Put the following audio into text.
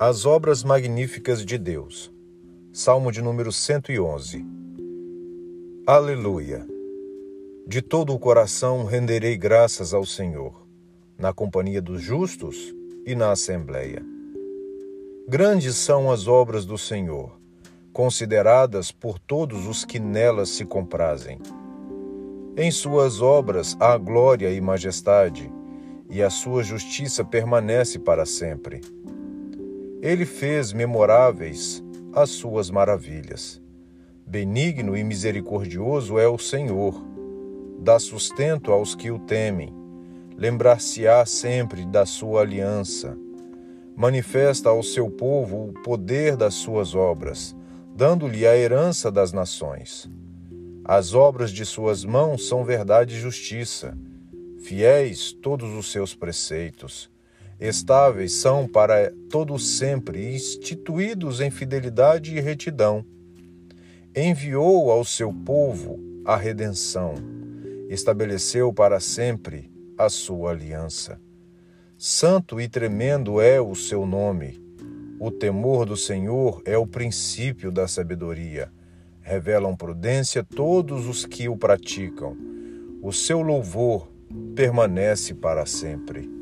As obras magníficas de Deus. Salmo de número 111. Aleluia. De todo o coração renderei graças ao Senhor, na companhia dos justos e na assembleia. Grandes são as obras do Senhor, consideradas por todos os que nelas se comprazem. Em suas obras há glória e majestade, e a sua justiça permanece para sempre. Ele fez memoráveis as suas maravilhas. Benigno e misericordioso é o Senhor, dá sustento aos que o temem. Lembrar-se-á sempre da sua aliança. Manifesta ao seu povo o poder das suas obras, dando-lhe a herança das nações. As obras de suas mãos são verdade e justiça, fiéis todos os seus preceitos estáveis são para todo sempre, instituídos em fidelidade e retidão. Enviou ao seu povo a redenção, estabeleceu para sempre a sua aliança. Santo e tremendo é o seu nome. O temor do Senhor é o princípio da sabedoria. Revelam prudência todos os que o praticam. O seu louvor permanece para sempre.